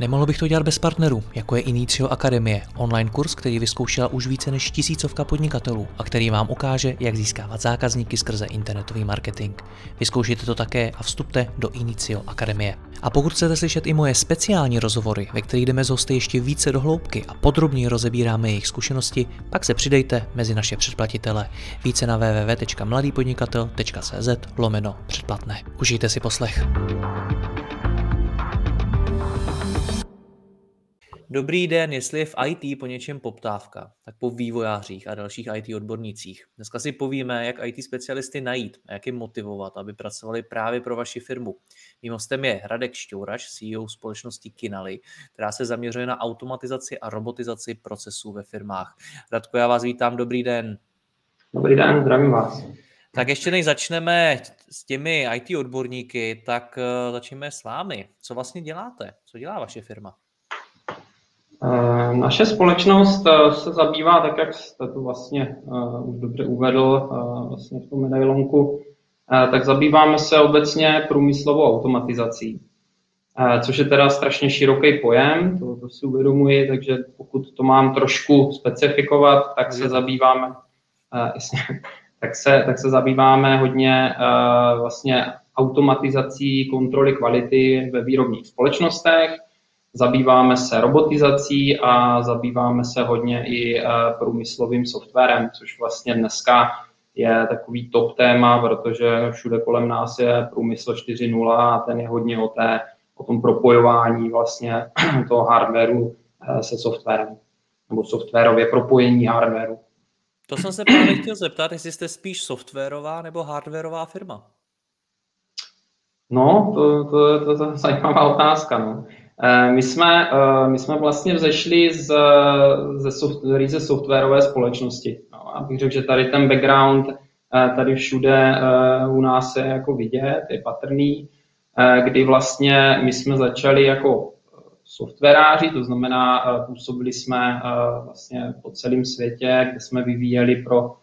Nemohl bych to dělat bez partnerů, jako je Inicio Akademie, online kurz, který vyzkoušela už více než tisícovka podnikatelů a který vám ukáže, jak získávat zákazníky skrze internetový marketing. Vyzkoušejte to také a vstupte do Inicio Akademie. A pokud chcete slyšet i moje speciální rozhovory, ve kterých jdeme z hosty ještě více do hloubky a podrobně rozebíráme jejich zkušenosti, pak se přidejte mezi naše předplatitele. Více na www.mladýpodnikatel.cz lomeno předplatné. Užijte si poslech. Dobrý den, jestli je v IT po něčem poptávka, tak po vývojářích a dalších IT odbornících. Dneska si povíme, jak IT specialisty najít a jak je motivovat, aby pracovali právě pro vaši firmu. Mým hostem je Radek Šťouraš, CEO společnosti Kinali, která se zaměřuje na automatizaci a robotizaci procesů ve firmách. Radko, já vás vítám, dobrý den. Dobrý den, zdravím vás. Tak ještě než začneme s těmi IT odborníky, tak uh, začneme s vámi. Co vlastně děláte? Co dělá vaše firma? Eh, naše společnost eh, se zabývá, tak jak jste to vlastně uh, už dobře uvedl vlastně v tom medailonku, tak zabýváme se obecně průmyslovou automatizací, což je teda strašně široký pojem, to, to si uvědomuji, takže pokud to mám trošku specifikovat, tak se zabýváme, tak se, tak se zabýváme hodně vlastně automatizací kontroly kvality ve výrobních společnostech, Zabýváme se robotizací a zabýváme se hodně i eh, průmyslovým softwarem, což vlastně dneska je takový top téma, protože všude kolem nás je průmysl 4.0 a ten je hodně o, té, o tom propojování vlastně toho hardwareu eh, se softwarem, nebo softwarově propojení hardwareu. To jsem se právě chtěl zeptat, jestli jste spíš softwarová nebo hardwarová firma. No, to, to, to, to je zajímavá otázka. No. Eh, my jsme, eh, my jsme vlastně vzešli z, ze, soft, ze softwarové společnosti. No, abych řekl, že tady ten background eh, tady všude u nás je jako vidět, je patrný, kdy vlastně my jsme začali jako softwaráři, to znamená, působili jsme vlastně po celém světě, kde jsme vyvíjeli pro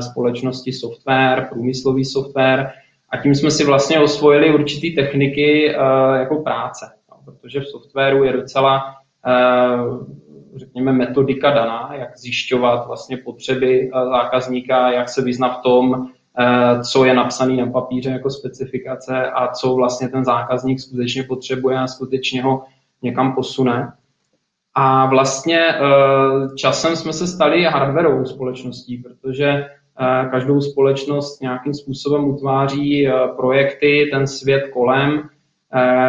společnosti software, průmyslový software a tím jsme si vlastně osvojili určitý techniky jako práce protože v softwaru je docela, eh, řekněme, metodika daná, jak zjišťovat vlastně potřeby eh, zákazníka, jak se vyznat v tom, eh, co je napsané na papíře jako specifikace a co vlastně ten zákazník skutečně potřebuje a skutečně ho někam posune. A vlastně časem jsme se stali hardwareovou společností, protože každou společnost nějakým způsobem utváří projekty, ten svět kolem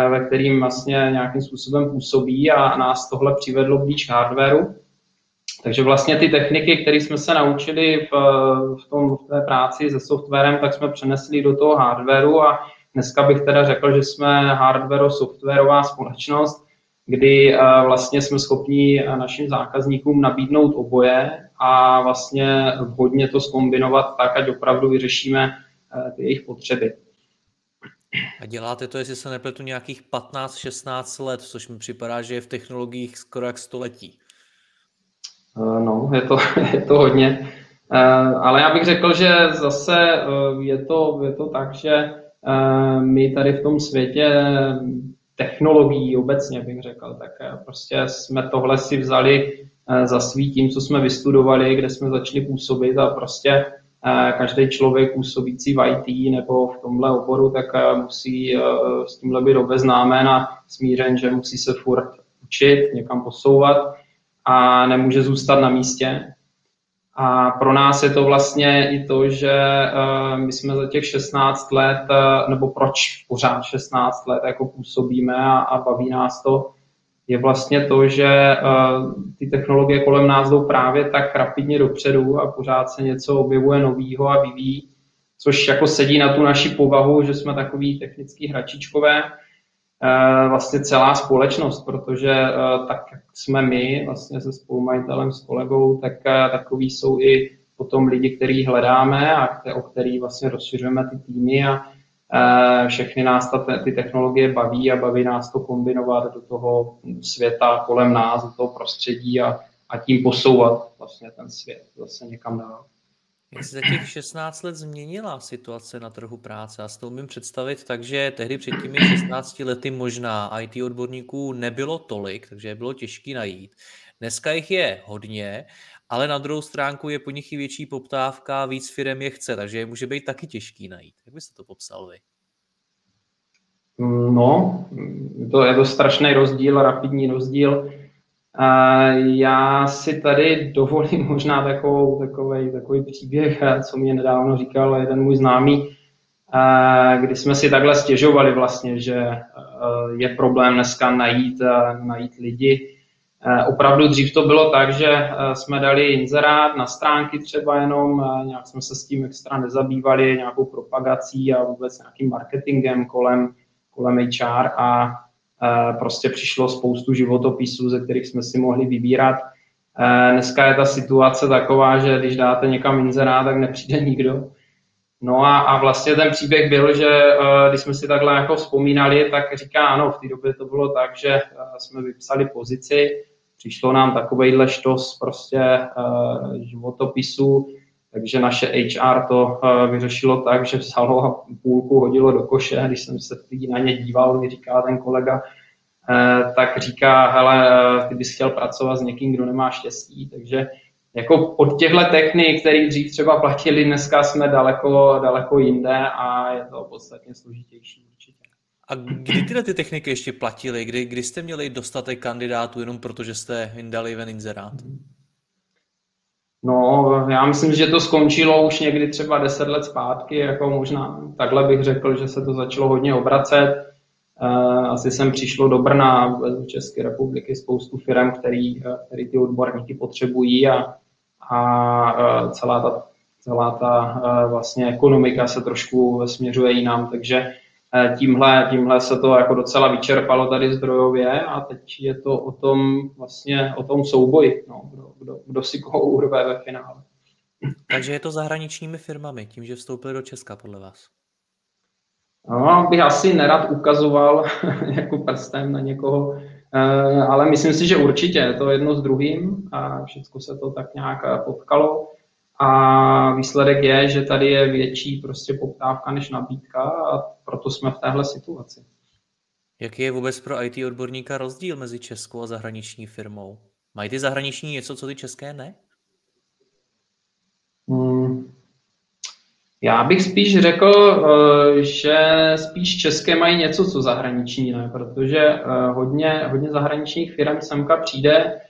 ve kterým vlastně nějakým způsobem působí a nás tohle přivedlo blíž hardwareu. Takže vlastně ty techniky, které jsme se naučili v, v, tom, v té práci se softwarem, tak jsme přenesli do toho hardwareu a dneska bych teda řekl, že jsme hardware-softwarová společnost, kdy eh, vlastně jsme schopni našim zákazníkům nabídnout oboje a vlastně hodně to skombinovat tak, ať opravdu vyřešíme eh, ty jejich potřeby. A děláte to, jestli se nepletu, nějakých 15-16 let, což mi připadá, že je v technologiích skoro jak století. Eh, no, je to, je to hodně. Eh, ale já bych řekl, že zase eh, je to, je to tak, že my tady v tom světě technologií obecně bych řekl, tak prostě jsme tohle si vzali za svý tím, co jsme vystudovali, kde jsme začali působit a prostě každý člověk působící v IT nebo v tomhle oboru, tak eh, musí eh, s tímhle být obeznámen a smířen, že musí se furt učit, někam posouvat a nemůže zůstat na místě. A pro nás je to vlastně i to, že eh, my jsme za těch 16 let, nebo proč pořád 16 let jako působíme a, a baví nás to, je vlastně to, že uh, ty technologie kolem nás jdou právě tak rapidně dopředu a pořád se něco objevuje novýho a vyvíjí, což jako sedí na tu naši povahu, že jsme takový technický hračičkové, uh, vlastně celá společnost, protože uh, tak jak jsme my, vlastně se spolumajitelem, s kolegou, tak takový jsou i potom lidi, který hledáme a o který vlastně rozšiřujeme ty týmy a Eh, všechny nás ta, ty technologie baví a baví nás to kombinovat do toho světa kolem nás, do toho prostředí a, a tím posouvat vlastně ten svět zase někam dál. Jak se za těch 16 let změnila situace na trhu práce? A s to umím představit tak, že tehdy před těmi 16 lety možná IT odborníků nebylo tolik, takže bylo těžké najít. Dneska jich je hodně, ale na druhou stránku je po nich i větší poptávka, víc firm je chce, takže je může být taky těžký najít. Jak byste to popsal vy? No, to je to strašný rozdíl, rapidní rozdíl. Já si tady dovolím možná takovou, takový, takový příběh, co mě nedávno říkal jeden můj známý, kdy jsme si takhle stěžovali vlastně, že je problém dneska najít, najít lidi. Opravdu dřív to bylo tak, že jsme dali inzerát na stránky třeba jenom, nějak jsme se s tím extra nezabývali, nějakou propagací a vůbec nějakým marketingem kolem, kolem HR a prostě přišlo spoustu životopisů, ze kterých jsme si mohli vybírat. Dneska je ta situace taková, že když dáte někam inzerát, tak nepřijde nikdo. No a, a vlastně ten příběh byl, že když jsme si takhle jako vzpomínali, tak říká, ano, v té době to bylo tak, že jsme vypsali pozici, přišlo nám takovejhle štos prostě životopisů, takže naše HR to vyřešilo tak, že vzalo a půlku hodilo do koše. Když jsem se na ně díval, mi říká ten kolega, Eh, tak říká, hele, eh, ty bys chtěl pracovat s někým, kdo nemá štěstí, takže jako od těchto technik, které dřív třeba platili, dneska jsme daleko, daleko jinde a je to podstatně složitější určitě. A kdy tyhle ty techniky ještě platily? Kdy, kdy jste měli dostatek kandidátů jenom protože jste jim dali ven inzerát? No, já myslím, že to skončilo už někdy třeba deset let zpátky, jako možná takhle bych řekl, že se to začalo hodně obracet. Eh, asi sem přišlo do Brna, z České republiky, spoustu firm, který, eh, který ty odborníky potřebují a, a eh, celá ta, celá ta vlastně ekonomika se trošku směřuje jinam, takže tímhle, tímhle se to jako docela vyčerpalo tady zdrojově a teď je to o tom vlastně o tom souboji, no, kdo, kdo, kdo si koho urve ve finále. Takže je to zahraničními firmami, tím, že vstoupili do Česka podle vás? No, bych asi nerad ukazoval jako prstem na někoho, eh, ale myslím si, že určitě je to jedno s druhým a všechno se to tak nějak potkalo. A výsledek je, že tady je větší prostě poptávka než nabídka a proto jsme v téhle situaci. Jaký je vůbec pro IT odborníka rozdíl mezi českou a zahraniční firmou? Mají ty zahraniční něco, co ty české ne? Hmm, já bych spíš řekl, eh, že spíš české mají něco, co zahraniční ne, protože eh, hodně, hodně zahraničních firm semka přijde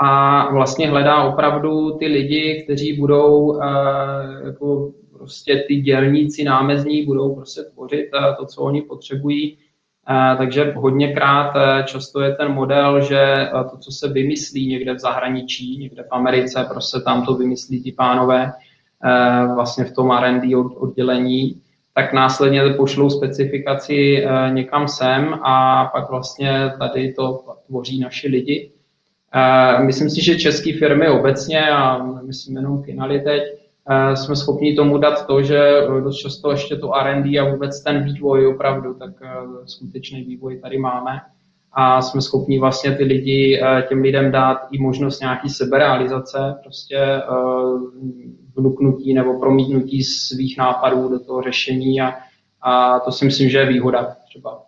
a vlastně hledá opravdu ty lidi, kteří budou eh, jako prostě ty dělníci námezní budou prostě tvořit to, co oni potřebují. Takže hodněkrát často je ten model, že to, co se vymyslí někde v zahraničí, někde v Americe, prostě tam to vymyslí ty pánové, Eh, vlastně v tom R&D oddělení, tak následně pošlou specifikaci eh, někam sem a pak vlastně tady to tvoří naši lidi. Myslím si, že české firmy obecně, a myslím jenom Kinali teď, jsme schopni tomu dát to, že dost často ještě to R&D a vůbec ten vývoj opravdu, tak skutečný vývoj tady máme a jsme schopni vlastně ty lidi, těm lidem dát i možnost nějaký seberealizace, prostě vnuknutí nebo promítnutí svých nápadů do toho řešení a, a to si myslím, že je výhoda třeba.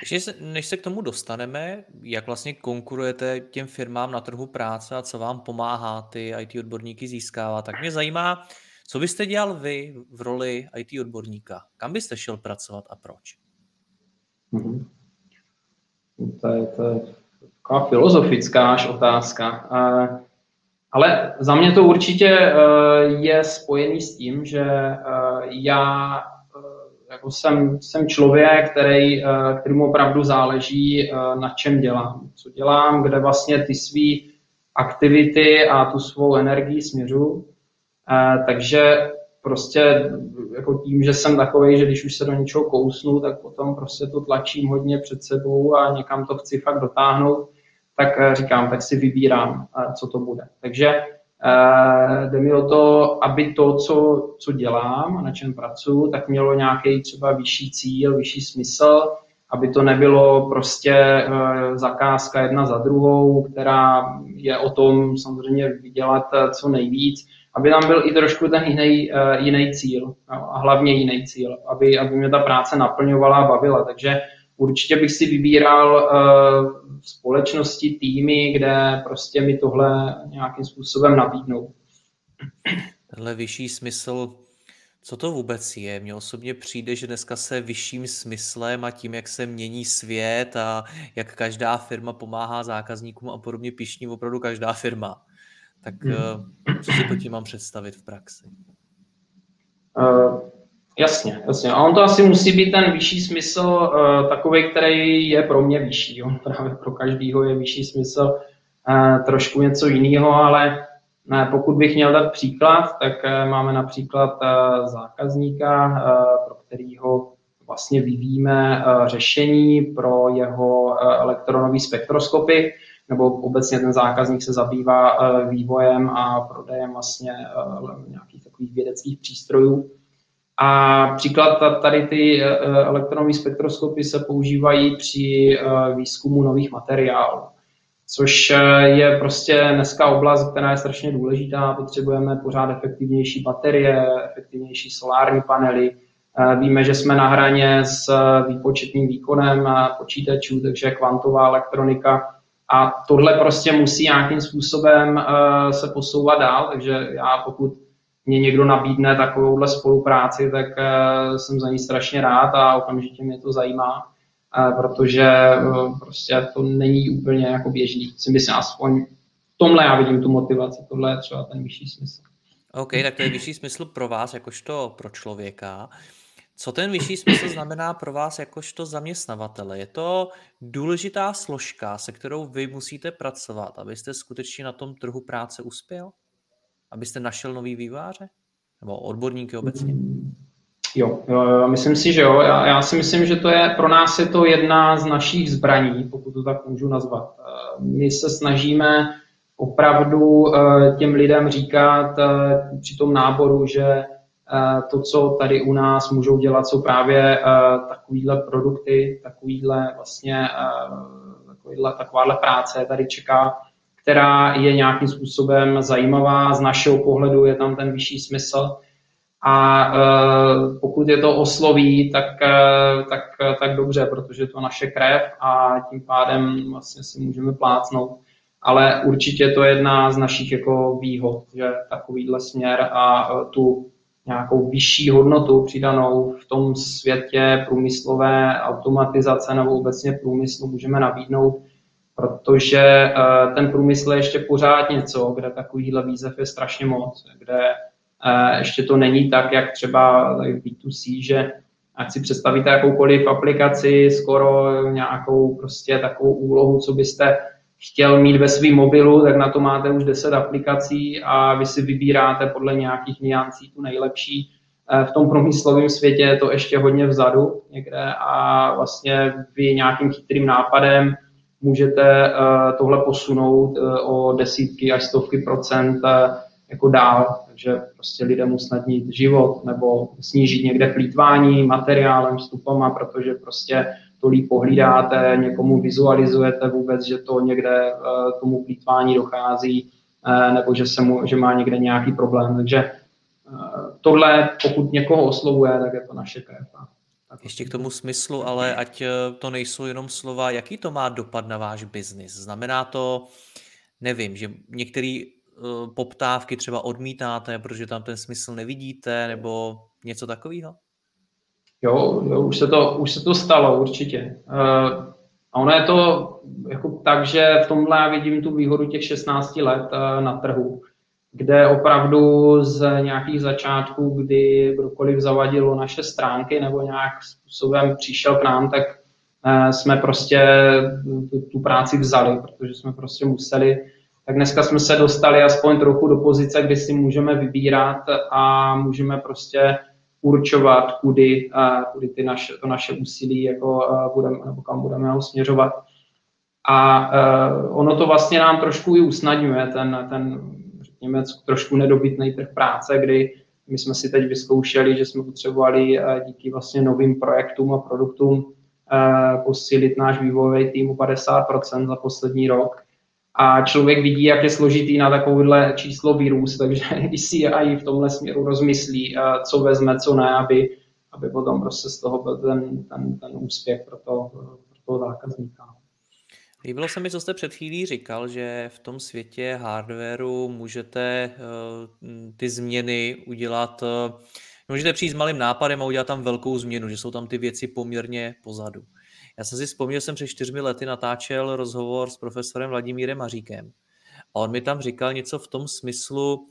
Ještě se, než se k tomu dostaneme, jak vlastně konkurujete těm firmám na trhu práce a co vám pomáhá ty IT odborníky získávat, tak mě zajímá, co byste dělal vy v roli IT odborníka? Kam byste šel pracovat a proč? Mm-hmm. To je, to je taková filozofická až otázka. Ale za mě to určitě eh, je spojený s tím, že eh, já jako jsem, jsem člověk, který, kterému opravdu záleží, na čem dělám. Co dělám, kde vlastně ty své aktivity a tu svou energii směřu. Takže prostě jako tím, že jsem takový, že když už se do něčeho kousnu, tak potom prostě to tlačím hodně před sebou a někam to chci fakt dotáhnout tak eh, říkám, tak si vybírám, eh, co to bude. Takže eh, jde mi o to, aby to, co, co dělám a na čem pracuji, tak mělo nějaký třeba vyšší cíl, vyšší smysl, aby to nebylo prostě zakázka jedna za druhou, která je o tom samozřejmě vydělat co nejvíc, aby tam byl i trošku ten jiný, jiný cíl no, a hlavně jiný cíl, aby, aby mě ta práce naplňovala a bavila. Takže určitě bych si vybíral společnosti, týmy, kde prostě mi tohle nějakým způsobem nabídnou. Tenhle vyšší smysl co to vůbec je? Mně osobně přijde, že dneska se vyšším smyslem a tím, jak se mění svět a jak každá firma pomáhá zákazníkům a podobně pišní opravdu každá firma. Tak hmm. co si po tím mám představit v praxi? Uh, jasně, jasně. A on to asi musí být ten vyšší smysl uh, takový, který je pro mě vyšší. On právě pro každýho je vyšší smysl uh, trošku něco jiného, ale pokud bych měl dát příklad, tak eh, máme například eh, zákazníka, eh, pro kterého vlastně vyvíjíme řešení pro jeho elektronové spektroskopy, nebo obecně ten zákazník se zabývá vývojem a prodejem vlastně nějakých takových vědeckých přístrojů. A příklad tady ty elektronové spektroskopy se používají při výzkumu nových materiálů což eh, je prostě dneska oblast, která je strašně důležitá. Potřebujeme pořád efektivnější baterie, efektivnější solární panely. Eh, víme, že jsme na hraně s eh, výpočetním výkonem počítačů, takže kvantová elektronika. A tohle prostě musí nějakým způsobem se posouvat dál, takže já pokud mě někdo nabídne takovouhle spolupráci, tak jsem za ní strašně rád a okamžitě mě to zajímá protože eh, prostě to není úplně jako běžný. Si myslím, aspoň v tomhle já vidím tu motivaci, tohle je třeba ten vyšší smysl. OK, tak to je vyšší smysl pro vás, jakožto pro člověka. Co ten vyšší smysl znamená pro vás jakožto zaměstnavatele? Je to důležitá složka, se kterou vy musíte pracovat, abyste skutečně na tom trhu práce uspěl? Abyste našel nový výváře? Nebo odborníky obecně? Jo, jo, myslím si, že jo. Já, já si myslím, že to je pro nás je to jedna z našich zbraní, pokud to tak můžu nazvat. Eh, my se snažíme opravdu eh, těm lidem říkat eh, při tom náboru, že to, co tady u nás můžou dělat, jsou právě takovýhle produkty, takovýhle vlastně takováhle práce tady čeká, která je nějakým způsobem zajímavá. Z našeho pohledu je tam ten vyšší smysl a uh, pokud je to osloví, tak, uh, tak, tak dobře, protože to naše krev a tím pádem vlastně si můžeme plácnout. Ale určitě to je jedna z našich jako výhod, že takovýhle směr a uh, tu nějakou vyšší hodnotu přidanou v tom světě průmyslové automatizace nebo obecně průmyslu můžeme nabídnout, protože uh, ten průmysl je ještě pořád něco, kde takovýhle výzev je strašně moc, kde ještě to není tak, jak třeba v B2C, že ať si představíte jakoukoliv aplikaci, skoro nějakou prostě takovou úlohu, co byste chtěl mít ve svém mobilu, tak na to máte už 10 aplikací a vy si vybíráte podle nějakých niancí tu nejlepší. E, v tom průmyslovém světě je to ještě hodně vzadu někde a vlastně vy nějakým chytrým nápadem můžete e, tohle posunout e, o desítky až stovky procent jako dál, takže prostě lidem usnadnit život nebo snížit někde plítvání materiálem, vstupama, protože prostě to líp pohlídáte, někomu vizualizujete vůbec, že to někde tomu plítvání dochází, nebo že, se mu, že má někde nějaký problém. Takže tohle, pokud někoho oslovuje, tak je to naše krev. Ještě k tomu smyslu, ale ať to nejsou jenom slova, jaký to má dopad na váš biznis? Znamená to, nevím, že některý Eh, poptávky třeba odmítáte, protože tam ten smysl nevidíte, nebo něco takového? Jo, jo už, se to, už se to stalo určitě. Uh, a ono je to jako tak, že v tomhle já vidím tu výhodu těch 16 let na trhu, kde opravdu z nějakých začátků, kdy kdokoliv zavadilo naše stránky nebo nějak způsobem přišel k nám, tak uh, jsme prostě tu, tu práci vzali, protože jsme prostě museli tak dneska jsme se dostali aspoň trochu do pozice, kdy si můžeme vybírat a můžeme prostě určovat, kudy, kudy ty naše, to naše úsilí jako budeme, nebo kam budeme ho směřovat. A ono to vlastně nám trošku i usnadňuje ten, ten řekněme, trošku nedobytný trh práce, kdy my jsme si teď vyzkoušeli, že jsme potřebovali díky vlastně novým projektům a produktům posílit náš vývojový tým o 50% za poslední rok a člověk vidí, jak je složitý na takovouhle číslo vyrůst, takže i si i v tomhle směru rozmyslí, co vezme, co ne, aby, aby potom prostě z toho byl ten, ten, ten úspěch pro, to, pro toho zákazníka. Líbilo se mi, co jste před chvílí říkal, že v tom světě hardwareu můžete uh, ty změny udělat, uh, můžete přijít s malým nápadem a udělat tam velkou změnu, že jsou tam ty věci poměrně pozadu. Já jsem si vzpomněl, jsem před čtyřmi lety natáčel rozhovor s profesorem Vladimírem Maříkem a on mi tam říkal něco v tom smyslu,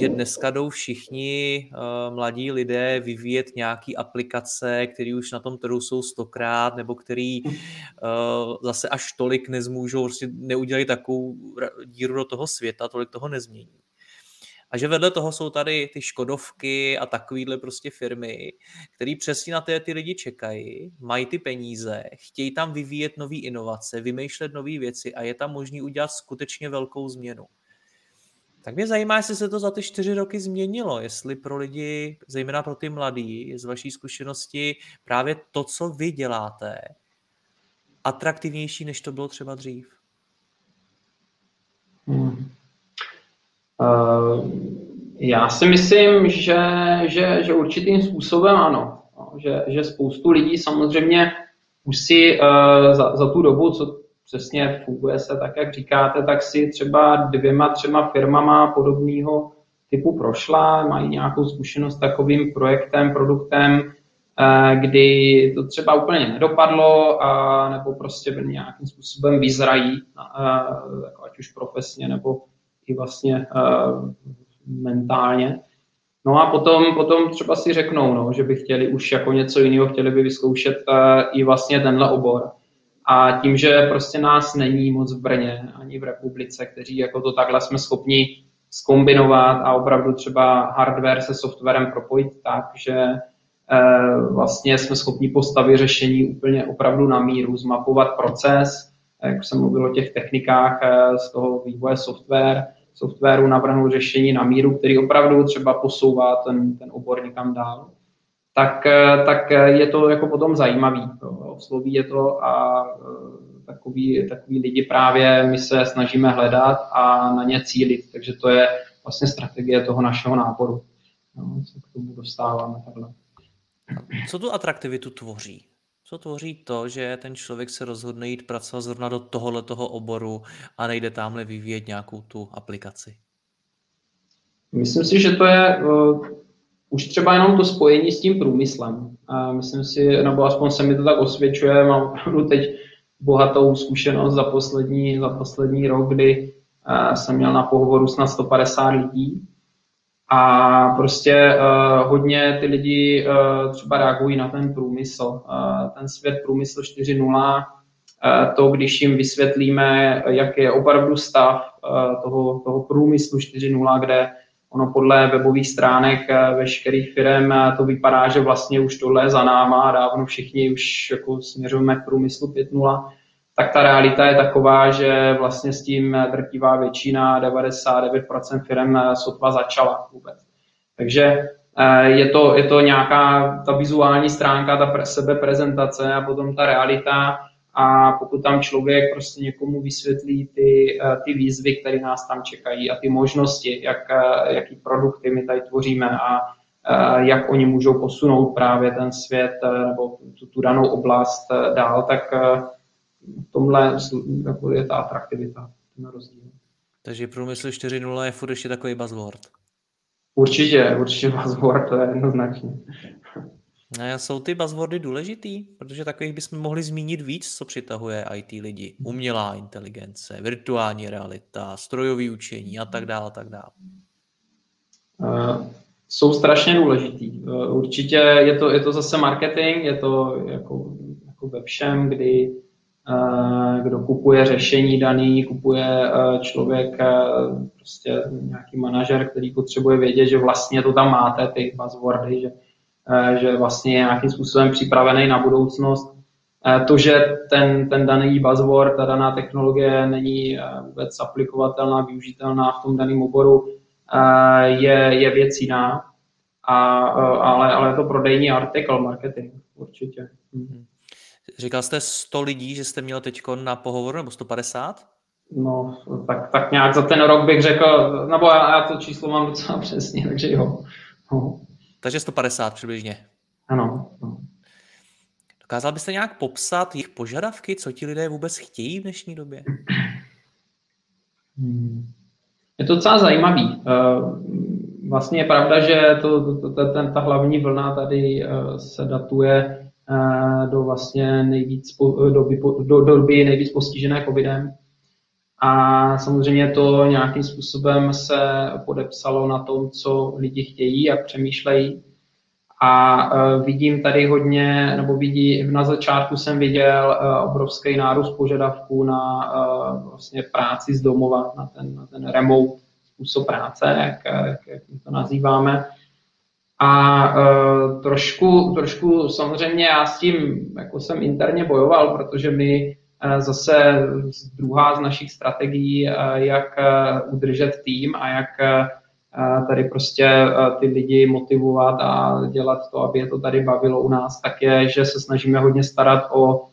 že dneska jdou všichni uh, mladí lidé vyvíjet nějaký aplikace, které už na tom trhu jsou stokrát, nebo který uh, zase až tolik nezmůžou, prostě neudělají takovou díru do toho světa, tolik toho nezmění. A že vedle toho jsou tady ty Škodovky a takovýhle prostě firmy, které přesně na ty, ty lidi čekají, mají ty peníze, chtějí tam vyvíjet nové inovace, vymýšlet nové věci a je tam možný udělat skutečně velkou změnu. Tak mě zajímá, jestli se to za ty čtyři roky změnilo, jestli pro lidi, zejména pro ty mladí, z vaší zkušenosti, právě to, co vy děláte, atraktivnější, než to bylo třeba dřív. Hmm. Uh, já si myslím, že, že, že určitým způsobem ano. No, že, že spoustu lidí samozřejmě už si uh, za, za tu dobu, co přesně funguje se tak, jak říkáte, tak si třeba dvěma, třema firmama podobného typu prošla, mají nějakou zkušenost s takovým projektem, produktem, uh, kdy to třeba úplně nedopadlo, a, nebo prostě nějakým způsobem vyzrají, ať už profesně nebo i vlastně uh, mentálně. No a potom, potom třeba si řeknou, no, že by chtěli už jako něco jiného, chtěli by vyzkoušet i vlastně tenhle obor. A tím, že prostě nás není moc v Brně ani v republice, kteří jako to takhle jsme schopni skombinovat a opravdu třeba hardware se softwarem propojit tak, že uh, vlastně jsme schopni postavit řešení úplně opravdu na míru, zmapovat proces, jak jsem mluvil o těch technikách z toho vývoje software, softwaru navrhnout řešení na míru, který opravdu třeba posouvá ten, ten obor někam dál, tak, eh, tak je to jako potom zajímavý. Osloví je to a eh, takový, takový lidi právě my se snažíme hledat a na ně cílit. Takže to je vlastně strategie toho našeho náboru. No, co k tomu dostáváme takhle. Co tu atraktivitu tvoří? Co tvoří to, že ten člověk se rozhodne jít pracovat zrovna do tohohle toho oboru a nejde tamhle vyvíjet nějakou tu aplikaci? Myslím si, že to je uh, už třeba jenom to spojení s tím průmyslem. Uh, myslím si, nebo aspoň se mi to tak osvědčuje, mám opravdu teď bohatou zkušenost za poslední, za poslední rok, kdy uh, jsem měl na pohovoru snad 150 lidí a prostě uh, hodně ty lidi uh, třeba reagují na ten průmysl. Uh, ten svět průmysl 4.0, uh, to, když jim vysvětlíme, jak je opravdu stav uh, toho, toho průmyslu 4.0, kde ono podle webových stránek uh, veškerých firm uh, to vypadá, že vlastně už tohle je za náma a dávno všichni už jako směřujeme k průmyslu 5.0, tak ta realita je taková, že vlastně s tím drtivá většina, 99% firm sotva začala vůbec. Takže eh, je to, je to nějaká ta vizuální stránka, ta sebeprezentace a potom ta realita a pokud tam člověk prostě někomu vysvětlí ty, eh, ty výzvy, které nás tam čekají a ty možnosti, jak, eh, jaký produkty my tady tvoříme a jak oni můžou posunout právě ten svět nebo tu, tu danou oblast dál, tak v tomhle jako je ta atraktivita, ten rozdíl. Takže průmysl 4.0 je furt ještě takový buzzword. Určitě, určitě buzzword, to je jednoznačně. Jsou ty buzzwordy důležitý? Protože takových bychom mohli zmínit víc, co přitahuje IT lidi. Umělá inteligence, virtuální realita, strojové učení a tak dále, tak dále. Uh, jsou strašně důležitý. Uh, určitě je to, je to zase marketing, je to jako, jako ve všem, kdy Eh, kdo kupuje řešení daný, kupuje eh, člověk, eh, prostě nějaký manažer, který potřebuje vědět, že vlastně to tam máte, ty buzzwordy, že, že vlastně je nějakým způsobem připravený na budoucnost. To, že ten, ten daný buzzword, ta daná technologie není vůbec aplikovatelná, využitelná v tom daném oboru, je, je věc jiná, a, ale, ale je to prodejní artikel marketing, určitě. Hmm. Říkal jste 100 lidí, že jste měl teď na pohovor, nebo 150? No, tak, tak nějak za ten rok bych řekl, nebo já, já to číslo mám docela přesně, takže jo. No. Takže 150 přibližně. Ano. No. Dokázal byste nějak popsat jejich požadavky, co ti lidé vůbec chtějí v dnešní době? Je to docela zajímavý. Eh, vlastně je pravda, že to, to, to, ten, ta hlavní vlna tady eh, se datuje eh, do vlastně nejvíc, doby, do, do doby nejvíc postižené covidem. A samozřejmě to nějakým způsobem se podepsalo na tom, co lidi chtějí, jak přemýšlejí. A vidím tady hodně, nebo vidí, na začátku jsem viděl obrovský nárůst požadavků na vlastně práci z domova, na ten, na ten remote způsob práce, jak, jak, jak to nazýváme. A trošku, trošku samozřejmě já s tím jako jsem interně bojoval, protože my zase druhá z našich strategií, uh, jak uh, udržet tým a jak tady prostě ty lidi motivovat a dělat to, aby je to tady bavilo u nás, tak je, že se snažíme hodně starat o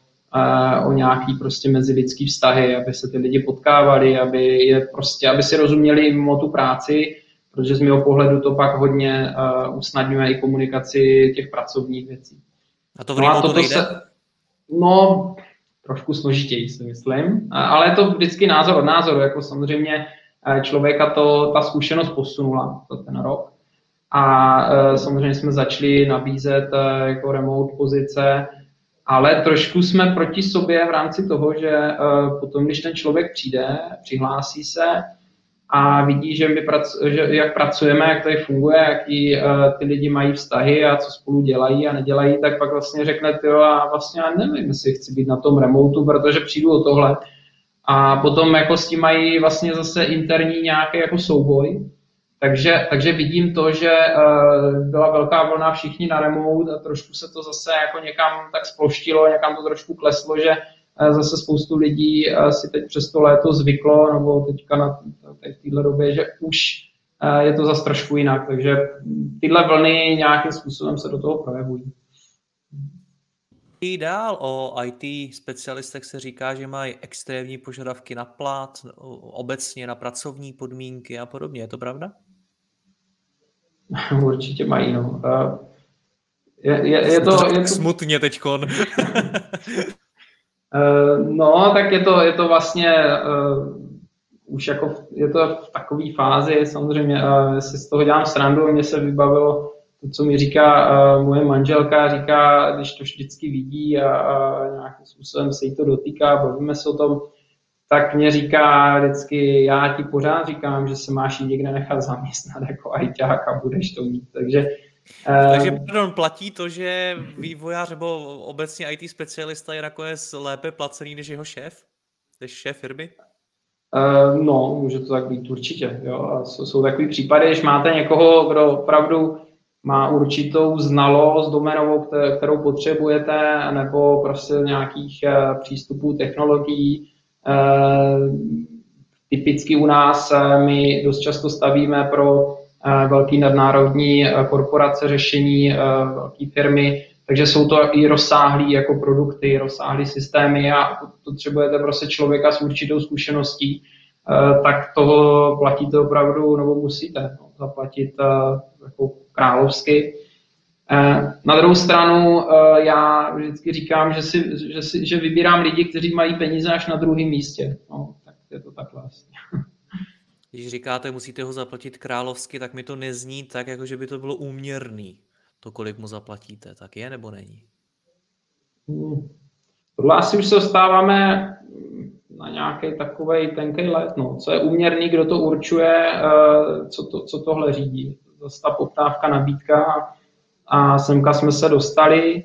o nějaký prostě mezilidský vztahy, aby se ty lidi potkávali, aby je prostě, aby si rozuměli mimo tu práci, protože z mého pohledu to pak hodně usnadňuje i komunikaci těch pracovních věcí. A to v no a toto se, No, trošku složitěji si myslím, ale je to vždycky názor od názoru, jako samozřejmě e, člověka to, ta zkušenost posunula za ten rok. A uh, samozřejmě jsme začali nabízet uh, jako remote pozice, ale trošku jsme proti sobě v rámci toho, že potom, když ten člověk přijde, přihlásí se a vidí, že my prac, že, jak pracujeme, jak tady funguje, jaký uh, ty lidi mají vztahy a co spolu dělají a nedělají, tak pak vlastně řekne, jo, a vlastně já nevím, jestli chci být na tom remotu, protože přijdu o tohle. A potom jako s tím mají vlastně zase interní nějaký jako souboj, takže, takže vidím to, že uh, byla velká vlna všichni na remote a trošku se to zase jako někam tak sploštilo, někam to trošku kleslo, že zase spoustu lidí si teď přes to léto zvyklo, nebo teďka na této době, že už je to zase trošku jinak. Takže tyhle vlny nějakým způsobem se do toho projevují. I dál o IT specialistech se říká, že mají extrémní požadavky na plat, obecně na pracovní podmínky a podobně. Je to pravda? Určitě mají, no. Je, je, je to, je to... Smutně teďkon. Eh, no, tak je to, je to vlastně uh, už jako, je to v takové fázi, samozřejmě, uh, si z toho dělám srandu, mně se vybavilo to, co mi říká moje manželka, říká, když to vždycky vidí a, a nějakým způsobem se jí to dotýká, bavíme se o tom, tak mě říká vždycky, já ti pořád říkám, že se máš někde nechat zaměstnat jako ajťák a budeš to mít. Takže takže pardon, platí to, že vývojář nebo obecně IT specialista je nakonec lépe placený než jeho šéf? Než šéf firmy? Uh, no, může to tak být určitě. Jo. A jsou, jsou takový případy, že máte někoho, kdo opravdu má určitou znalost domenovou, kterou potřebujete, nebo prostě nějakých uh, přístupů technologií, Eh, typicky u nás eh, my dost často stavíme pro eh, velké nadnárodní korporace řešení, velké firmy, takže jsou to i rozsáhlé jako produkty, rozsáhlé systémy a potřebujete prostě člověka s určitou zkušeností, tak toho platíte opravdu, nebo musíte no, zaplatit jako královsky. Eh, na druhou stranu eh, já vždycky říkám, že, si, že, si, že vybírám lidi, kteří mají peníze až na druhém místě. No, tak je to tak vlastně. Když říkáte, musíte ho zaplatit královsky, tak mi to nezní tak, jako že by to bylo úměrný. To, kolik mu zaplatíte, tak je nebo není? Hmm. Asi už se dostáváme na nějaký takový tenký let. No. Co je úměrný, kdo to určuje, eh, co, to, co tohle řídí. Zase ta poptávka, nabídka a semka jsme se dostali,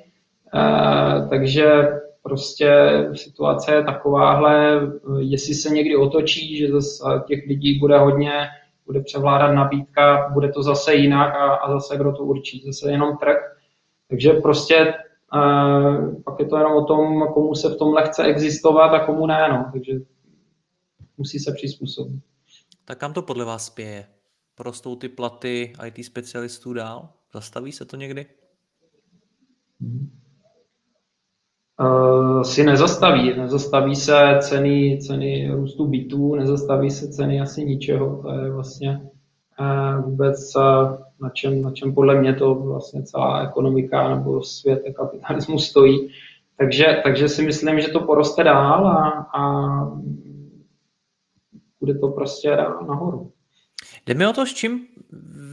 eh, takže prostě situace je takováhle, jestli se někdy otočí, že zase těch lidí bude hodně, bude převládat nabídka, bude to zase jinak a, a zase kdo to určí, zase jenom trh. Takže prostě Uh, pak je to jenom o tom, komu se v tomhle chce existovat a komu ne, no. takže musí se přizpůsobit. Tak kam to podle vás spěje? Prostou ty platy IT specialistů dál? Zastaví se to někdy? Uh, si nezastaví. Nezastaví se ceny, ceny růstu bytů, nezastaví se ceny asi ničeho. To je vlastně vůbec na čem, na čem podle mě to vlastně celá ekonomika nebo svět kapitalismu stojí. Takže, takže si myslím, že to poroste dál a, a bude to prostě nahoru. Jde mi o to, s čím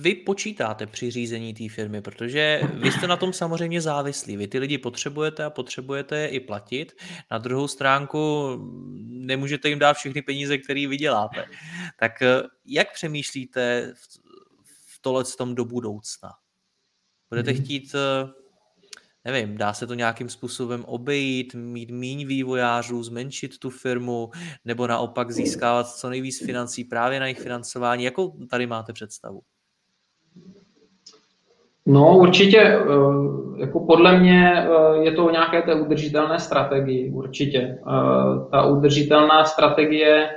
vy počítáte při řízení té firmy, protože vy jste na tom samozřejmě závislí. Vy ty lidi potřebujete a potřebujete je i platit. Na druhou stránku nemůžete jim dát všechny peníze, které vyděláte. Tak eh, jak přemýšlíte v, tohle tom do budoucna? Budete hmm. chtít eh, nevím, dá se to nějakým způsobem obejít, mít míň vývojářů, zmenšit tu firmu, nebo naopak získávat co nejvíc financí právě na jejich financování. Jakou tady máte představu? No určitě, eh, jako podle mě eh, je to o nějaké té udržitelné strategii, určitě. Eh, ta udržitelná strategie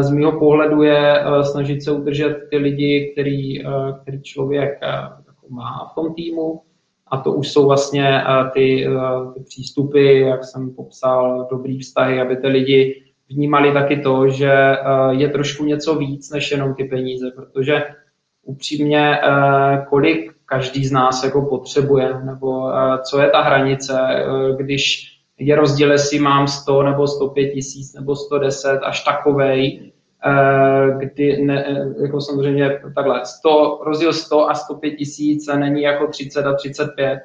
z mého pohledu je snažit se udržet ty lidi, který, který člověk jako má v tom týmu, a to už jsou vlastně ty, ty přístupy, jak jsem popsal, dobrý vztahy, aby ty lidi vnímali taky to, že je trošku něco víc než jenom ty peníze, protože upřímně, kolik každý z nás jako potřebuje, nebo co je ta hranice, když je rozdíl, jestli mám 100 nebo 105 tisíc nebo 110, až takovej, kdy ne, jako samozřejmě takhle, 100, rozdíl 100 a 105 tisíc není jako 30 a 35.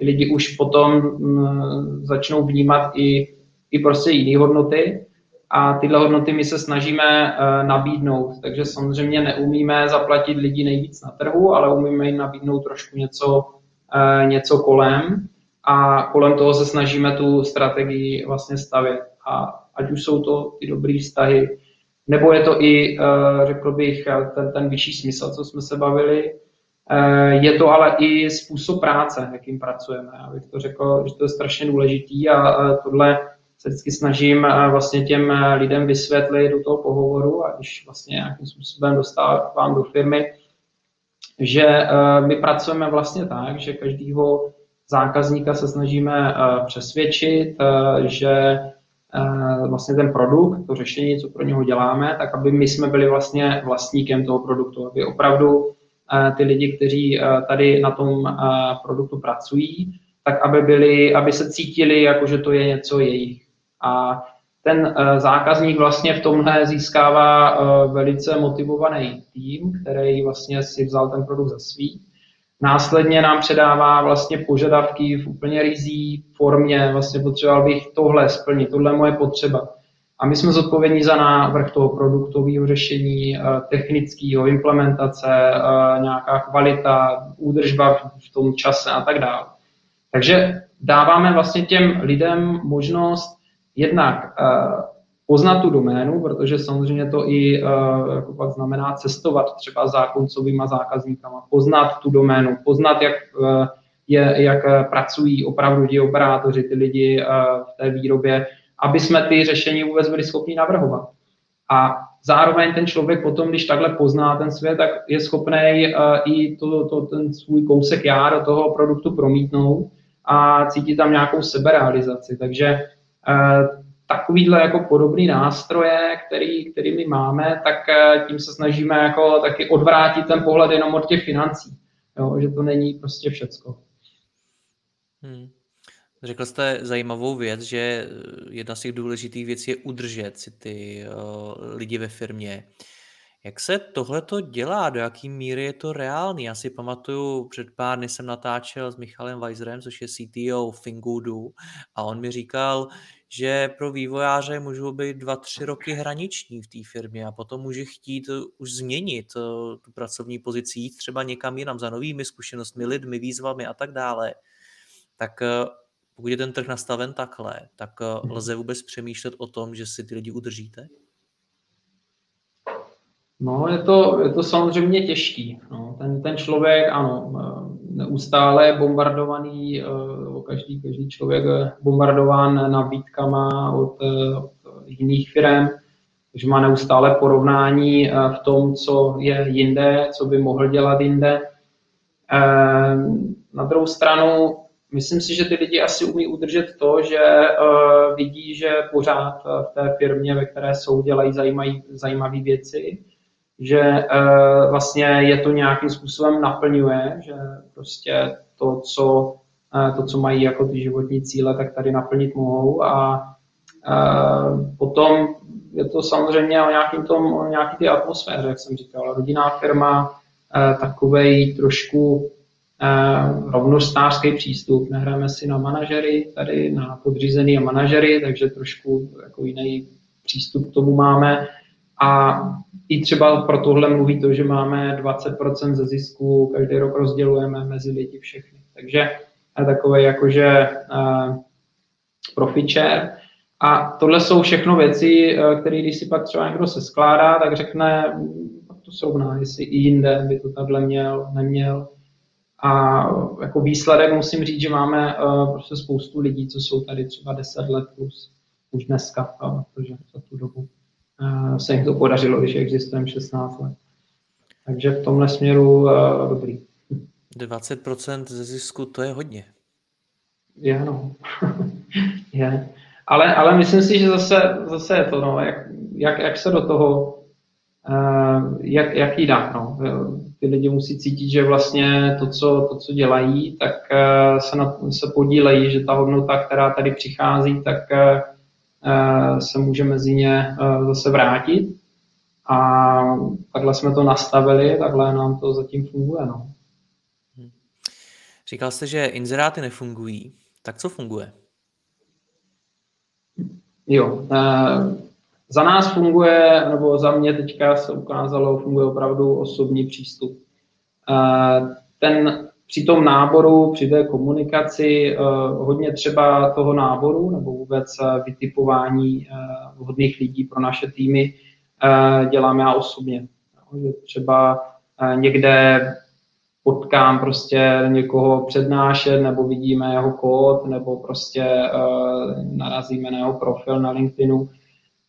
Lidi už potom m, začnou vnímat i, i prostě jiné hodnoty a tyhle hodnoty my se snažíme uh, nabídnout. Takže samozřejmě neumíme zaplatit lidi nejvíc na trhu, ale umíme jim nabídnout trošku něco, uh, něco kolem a kolem toho se snažíme tu strategii vlastně stavět. A ať už jsou to ty dobré vztahy, nebo je to i, uh, řekl bych, ten, ten vyšší smysl, co jsme se bavili. Je to ale i způsob práce, jakým pracujeme. Abych to řekl, že to je strašně důležitý a tohle se vždycky snažím eh, vlastně těm eh, lidem vysvětlit do toho pohovoru a když vlastně nějakým způsobem dostávám do firmy, že eh, my pracujeme vlastně tak, že každýho zákazníka se snažíme přesvědčit, že vlastně ten produkt, to řešení, co pro něho děláme, tak aby my jsme byli vlastně vlastníkem toho produktu, aby opravdu ty lidi, kteří tady na tom produktu pracují, tak aby, byli, aby se cítili, jako že to je něco jejich. A ten eh, zákazník vlastně v tomhle získává eh, velice motivovaný tým, který vlastně si vzal ten produkt za svý. Následně nám předává vlastně požadavky v úplně rizí formě, vlastně potřeboval bych tohle splnit, tohle je moje potřeba. A my jsme zodpovědní za návrh toho produktového řešení, eh, technického, implementace, nějaká kvalita, údržba v tom čase a tak dále. Takže dáváme vlastně těm lidem možnost jednak uh, poznat tu doménu, protože samozřejmě to i uh, jako pak znamená cestovat třeba za koncovýma zákazníkama, poznat tu doménu, poznat, jak, uh, je, jak pracují opravdu ti operátoři, ty lidi v té výrobě, aby jsme ty řešení vůbec byli schopni navrhovat. A zároveň ten člověk potom, když takhle pozná ten svět, tak je schopný i to, to, ten svůj kousek já do toho produktu promítnout a cítí tam nějakou seberealizaci. Takže Eh, takovýhle jako podobný nástroje, který, který my máme, tak eh, tím se snažíme jako taky odvrátit ten pohled jenom od těch financí. Jo, že to není prostě všecko. Hmm. Řekl jste zajímavou věc, že jedna z těch důležitých věcí je udržet si ty uh, lidi ve firmě. Jak se tohle to dělá? Do jaký míry je to reálný? Já si pamatuju, před pár dny jsem natáčel s Michalem Weiserem, což je CTO Fingudu, a on mi říkal, že pro vývojáře můžou být dva, tři roky hraniční v té firmě a potom může chtít eh, už změnit eh, tu pracovní pozici, jít třeba někam jinam za novými zkušenostmi, lidmi, výzvami a tak dále. Tak eh, pokud je ten trh nastaven takhle, tak mhm. lze vůbec přemýšlet o tom, že si ty lidi udržíte? No, je to, je to samozřejmě těžký. No, ten, ten člověk, ano, neustále bombardovaný, eh, každý, každý člověk bombardován nabídkama od, eh, od jiných firm, takže má neustále porovnání eh, v tom, co je jinde, co by mohl dělat jinde. Na druhou stranu, Myslím si, že ty lidi asi umí udržet to, že vidí, že pořád v té firmě, ve které jsou, dělají zajímavé věci, že uh, vlastně je to nějakým způsobem naplňuje, že prostě to, co, uh, to, co mají jako ty životní cíle, tak tady naplnit mohou a uh, potom je to samozřejmě o nějakým tom, o nějaký ty atmosféře, jak jsem říkal. Rodinná firma, uh, takovej trošku uh, rovnostářský přístup. Nehráme si na manažery, tady na podřízený a manažery, takže trošku jako jiný přístup k tomu máme. A i třeba pro tohle mluví to, že máme 20% ze zisku, každý rok rozdělujeme mezi lidi všechny. Takže takové jakože uh, profit. A tohle jsou všechno věci, eh, které když si pak třeba někdo se skládá, tak řekne, pak to srovná, jestli i jinde by to takhle měl, neměl. A jako výsledek musím říct, že máme uh, prostě spoustu lidí, co jsou tady třeba 10 let plus už dneska, protože za tu dobu se jim to podařilo, když existujeme 16 let. Takže v tomhle směru uh, dobrý. 20% ze zisku, to je hodně. Je, no. je. Ale, ale myslím si, že zase, zase je to, no, jak, jak, jak se do toho, uh, jak, jak jí dát, no ty lidi musí cítit, že vlastně to, co, to, co dělají, tak eh, se, na, se podílejí, že ta hodnota, která tady přichází, tak eh, eh, se může mezi ně zase vrátit. A takhle jsme to nastavili, takhle nám to zatím funguje. No. Hm. Říkal jste, že inzeráty nefungují. Tak co funguje? Jo, za nás funguje, nebo za mě teďka se ukázalo, funguje opravdu osobní přístup. Ten při tom náboru, při té komunikaci, eh, hodně třeba toho náboru nebo vůbec eh, vytipování eh, vhodných lidí pro naše týmy dělám já osobně. Třeba někde potkám prostě někoho přednášet, nebo vidíme jeho kód, nebo prostě narazíme na jeho profil na LinkedInu,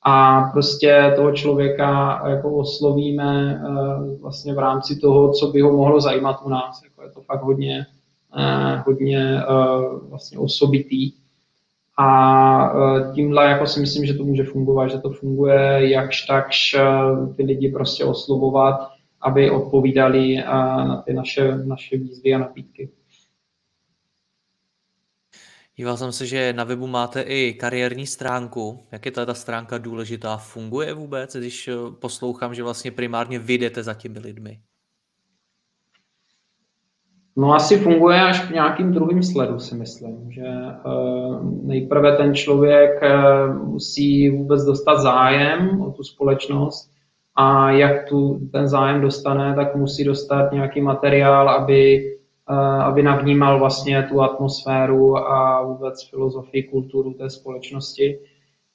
a prostě toho člověka jako oslovíme uh, vlastně v rámci toho, co by ho mohlo zajímat u nás. Jako je to fakt hodně, uh, hodně vlastně osobitý. A tímhle jako si myslím, že to může fungovat, že to funguje jakž takž ty lidi prostě oslovovat, aby odpovídali na ty naše, naše výzvy a nabídky. Díval jsem se, že na webu máte i kariérní stránku. Jak je ta stránka důležitá? Funguje vůbec, když eh, poslouchám, že vlastně primárně vyjdete za těmi lidmi? No asi funguje až v nějakým druhým sledu, si myslím, že uh, nejprve ten člověk uh, musí vůbec dostat zájem o tu společnost a jak tu ten zájem dostane, tak musí dostat nějaký materiál, aby aby navnímal vlastně tu atmosféru a vůbec filozofii, kulturu té společnosti.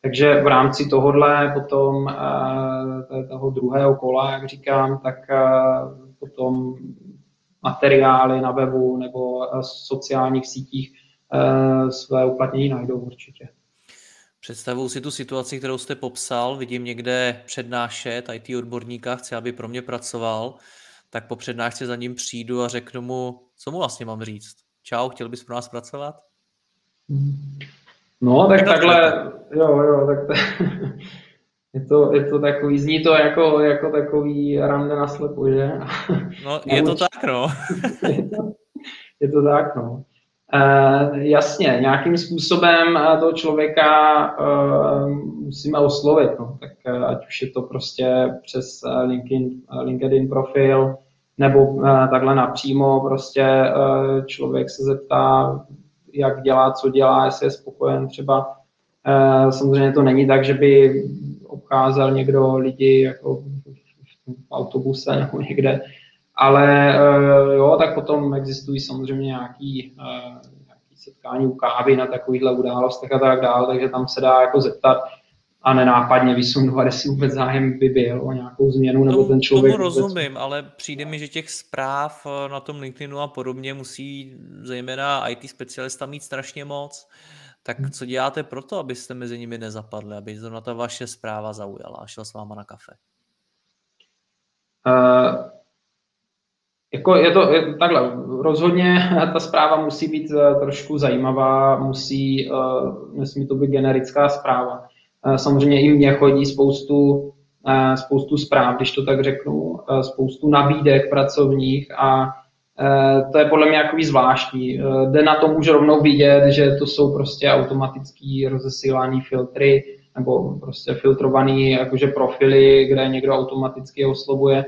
Takže v rámci tohohle potom eh, toho druhého kola, jak říkám, tak eh, potom materiály na webu nebo eh, sociálních sítích své uplatnění najdou určitě. Představuji si tu situaci, kterou jste popsal, vidím někde přednášet IT odborníka, chci, aby pro mě pracoval, tak po přednášce za ním přijdu a řeknu mu, co mu vlastně mám říct? Čau, chtěl bys pro nás pracovat? No, tak takhle, jo, jo, tak to, je to, je to takový, zní to jako, jako takový rande na slepo, že? No, je to tak, no. je, to, je to tak, no. Uh, jasně, nějakým způsobem toho člověka uh, musíme oslovit, no. tak uh, ať už je to prostě přes LinkedIn, LinkedIn profil, nebo eh, takhle napřímo prostě eh, člověk se zeptá, jak dělá, co dělá, jestli je spokojen třeba. Eh, samozřejmě to není tak, že by obcházel někdo lidi jako v autobuse nebo někde, ale jo, tak potom existují samozřejmě nějaký, nějaký setkání u kávy na takovýchhle událostech a tak dále, takže tam se dá jako zeptat, a nenápadně vysundovat, jestli vůbec zájem by byl o nějakou změnu, nebo ten člověk... Tomu rozumím, vůbec... ale přijde mi, že těch zpráv eh, na tom LinkedInu a podobně musí zejména IT specialista mít strašně moc. Tak hmm. co děláte pro to, abyste mezi nimi nezapadli, aby zrovna ta vaše zpráva zaujala a šel s váma na kafe? Uh, jako je to je, takhle, rozhodně ta zpráva musí být uh, trošku zajímavá, musí, uh, nesmí to být generická zpráva. Uh, samozřejmě i mně chodí spoustu, uh, spoustu zpráv, když to tak řeknu, uh, spoustu nabídek pracovních a to je podle mě jakový zvláštní. Jde na tom už rovnou vidět, že to jsou prostě automatický rozesílaný filtry nebo prostě filtrovaný jakože profily, kde někdo automaticky oslovuje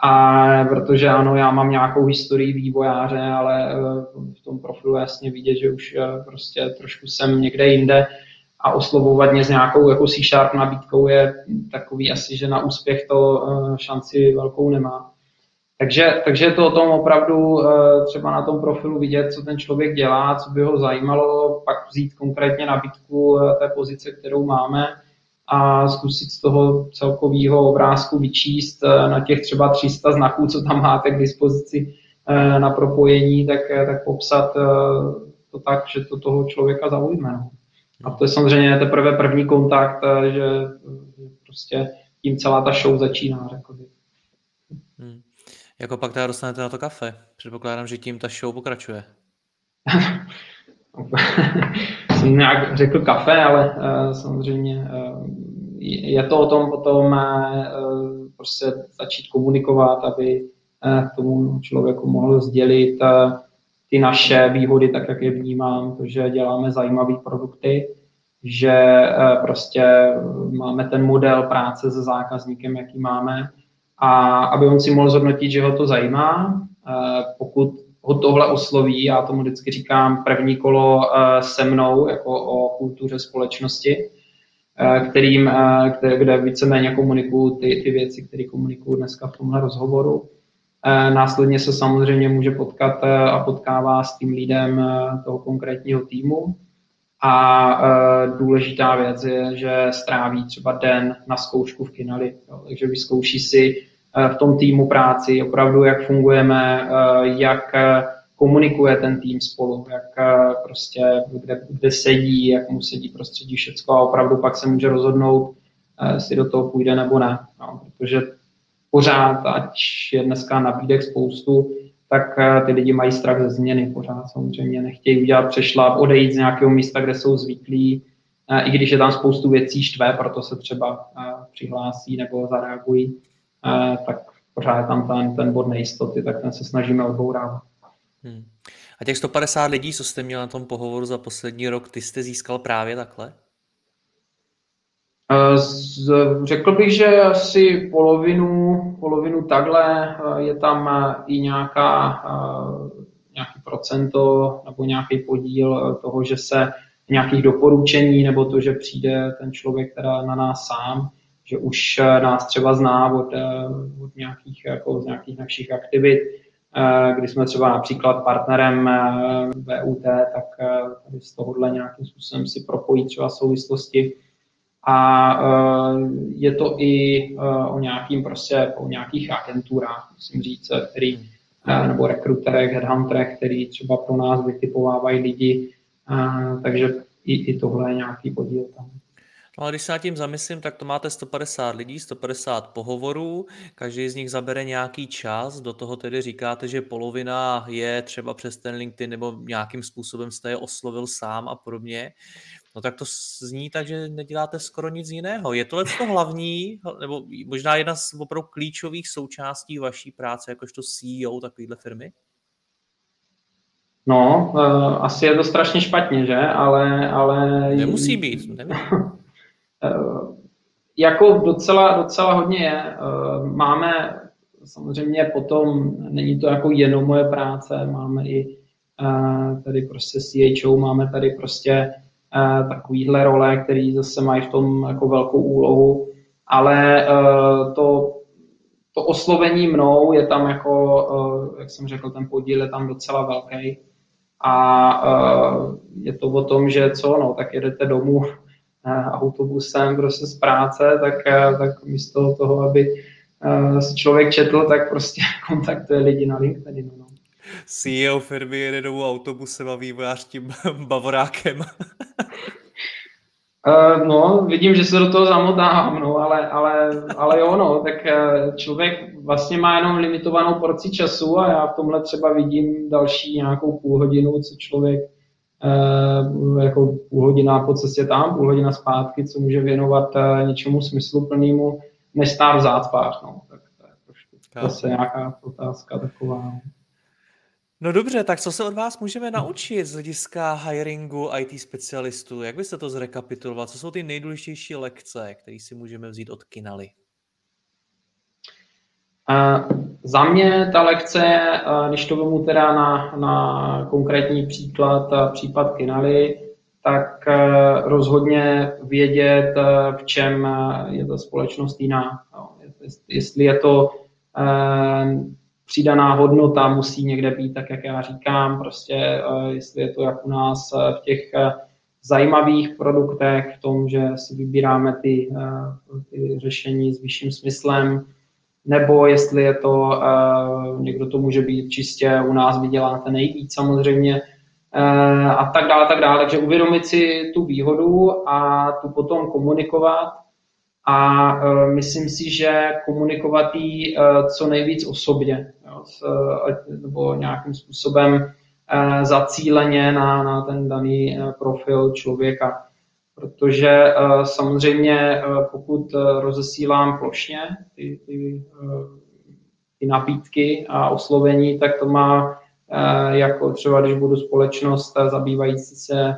a protože ano, já mám nějakou historii vývojáře, ale eh, v tom profilu jasně vidět, že už eh, prostě trošku jsem někde jinde a oslovovat mě s nějakou jako C-Sharp nabídkou je takový asi, že na úspěch to eh, šanci velkou nemá. Takže, takže je to o tom opravdu třeba na tom profilu vidět, co ten člověk dělá, co by ho zajímalo, pak vzít konkrétně nabídku té pozice, kterou máme, a zkusit z toho celkového obrázku vyčíst eh, na těch třeba 300 znaků, co tam máte k dispozici eh, na propojení, tak, eh, tak popsat to tak, že to toho člověka zaujme. No. A to je samozřejmě teprve první kontakt, že prostě tím celá ta show začíná, řekl bych. Hmm. Jako pak teda dostanete na to kafe. Předpokládám, že tím ta show pokračuje. jsem nějak řekl kafe, ale uh, samozřejmě uh, je to o tom potom uh, prostě začít komunikovat, aby uh, tomu člověku mohl sdělit uh, ty naše výhody, tak jak je vnímám, to, že děláme zajímavé produkty, že uh, prostě máme ten model práce se zákazníkem, jaký máme, a aby on si mohl zhodnotit, že ho to zajímá, pokud ho tohle osloví, já tomu vždycky říkám první kolo eh, se mnou, jako o kultuře společnosti, eh, kterým, eh, kde, kde víceméně komunikuju ty, ty věci, které komunikuju dneska v tomhle rozhovoru. Následně se samozřejmě může potkat a potkává s tím lídem toho konkrétního týmu. A důležitá věc je, že stráví třeba den na zkoušku v Kinali. Takže vyzkouší si Eh, v tom týmu práci, opravdu jak fungujeme, eh, jak eh, komunikuje ten tým spolu, jak prostě, kde, kde sedí, jak mu sedí prostředí všecko a opravdu pak se může rozhodnout, jestli do toho půjde nebo ne. No, protože pořád, ať je dneska nabídek spoustu, tak ty lidi mají strach ze změny pořád samozřejmě, nechtějí udělat přešlap, odejít z nějakého místa, kde jsou zvyklí, i když je tam spoustu věcí štve, proto se třeba přihlásí nebo zareagují tak pořád je tam ten, ten bod nejistoty, tak ten se snažíme odbourávat. Hmm. A těch 150 lidí, co jste měl na tom pohovoru za poslední rok, ty jste získal právě takhle? Z, řekl bych, že asi polovinu, polovinu takhle je tam i nějaká, nějaký procento nebo nějaký podíl toho, že se nějakých doporučení nebo to, že přijde ten člověk teda na nás sám, že už eh, nás třeba zná od, eh, od nějakých, jako z nějakých našich aktivit, eh, kdy jsme třeba například partnerem VUT, tak tady z tohohle nějakým způsobem si propojí třeba souvislosti. A je to i o nějakým prostě, o nějakých agenturách, musím říct, který, nebo rekruterech, headhunterech, který třeba pro nás vytipovávají lidi, takže i, i tohle je nějaký podíl tam. No a když se nad tím zamyslím, tak to máte 150 lidí, 150 pohovorů, každý z nich zabere nějaký čas, do toho tedy říkáte, že polovina je třeba přes ten LinkedIn nebo nějakým způsobem jste je oslovil sám a podobně. No tak to zní tak, že neděláte skoro nic jiného. Je tohle to hlavní, nebo možná jedna z opravdu klíčových součástí vaší práce, jakožto CEO takovéhle firmy? No, uh, asi je to strašně špatně, že? Ale, ale... Nemusí být, nevím. Eh, jako docela, docela hodně je. Eh, máme samozřejmě potom, není to jako jenom moje práce, máme i tady prostě CHO, máme tady prostě takovýhle role, který zase mají v tom jako velkou úlohu, ale to, to oslovení mnou je tam jako, jak jsem řekl, ten podíl je tam docela velký. A je to o tom, že co, no, tak jedete domů autobusem prostě z práce, tak, eh, tak místo toho, aby eh, si člověk četl, tak prostě kontaktuje lidi na LinkedIn. No. CEO firmy jede domů autobusem a vývojář tím bavorákem. Uh, no, vidím, že se do toho zamotávám, no, ale, ale, ale jo, no, tak uh, člověk vlastně má jenom limitovanou porci času a já v tomhle třeba vidím další nějakou půl hodinu, co člověk uh, jako půl hodina po cestě tam, půl hodina zpátky, co může věnovat uh, něčemu smysluplnému, než stát v zácpách, no, tak to je trošku zase nějaká otázka taková. No. No dobře, tak co se od vás můžeme naučit z hlediska hiringu IT specialistů? Jak byste to zrekapituloval? Co jsou ty nejdůležitější lekce, které si můžeme vzít od Kinaly? Uh, za mě ta lekce, uh, když to vezmu teda na, na konkrétní příklad, uh, případ Kinaly, tak rozhodně vědět, v čem je ta společnost jiná. No, jestli je to přidaná hodnota musí někde být, tak jak já říkám, prostě eh, jestli je to jak u nás eh, v těch eh, zajímavých produktech, v tom, že si vybíráme ty, ty řešení s vyšším smyslem, nebo jestli je to, někdo to může být čistě u nás vyděláte nejvíc samozřejmě, a tak dále, tak dále. Takže uvědomit si tu výhodu a tu potom komunikovat a myslím si, že komunikovat uh, co nejvíc osobně, s, uh, nebo nějakým způsobem uh, zacíleně na, na ten daný uh, profil člověka. Protože samozřejmě, pokud rozesílám plošně ty, ty, ty nabídky a oslovení, tak to má jako třeba, když budu společnost zabývající se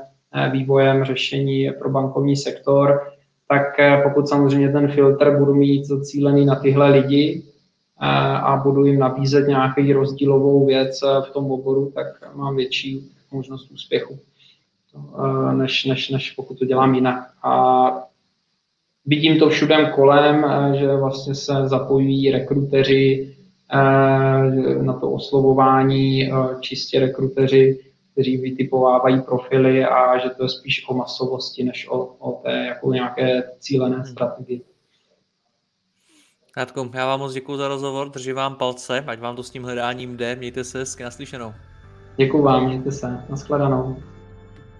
vývojem řešení pro bankovní sektor, tak eh, pokud samozřejmě ten filtr budu mít zacílený na tyhle lidi eh, a budu jim nabízet nějaký rozdílovou věc eh, v tom oboru, tak mám větší možnost úspěchu, než, než, než pokud to dělám jinak. A vidím to všude kolem, že vlastně se zapojují rekruteři na to oslovování, čistě rekruteři, kteří vytipovávají profily a že to je spíš o masovosti, než o, o té jako nějaké cílené strategii. Kátko, já vám moc děkuji za rozhovor, držím vám palce, ať vám to s tím hledáním jde, mějte se hezky naslyšenou. Děkuji vám, mějte se, nashledanou.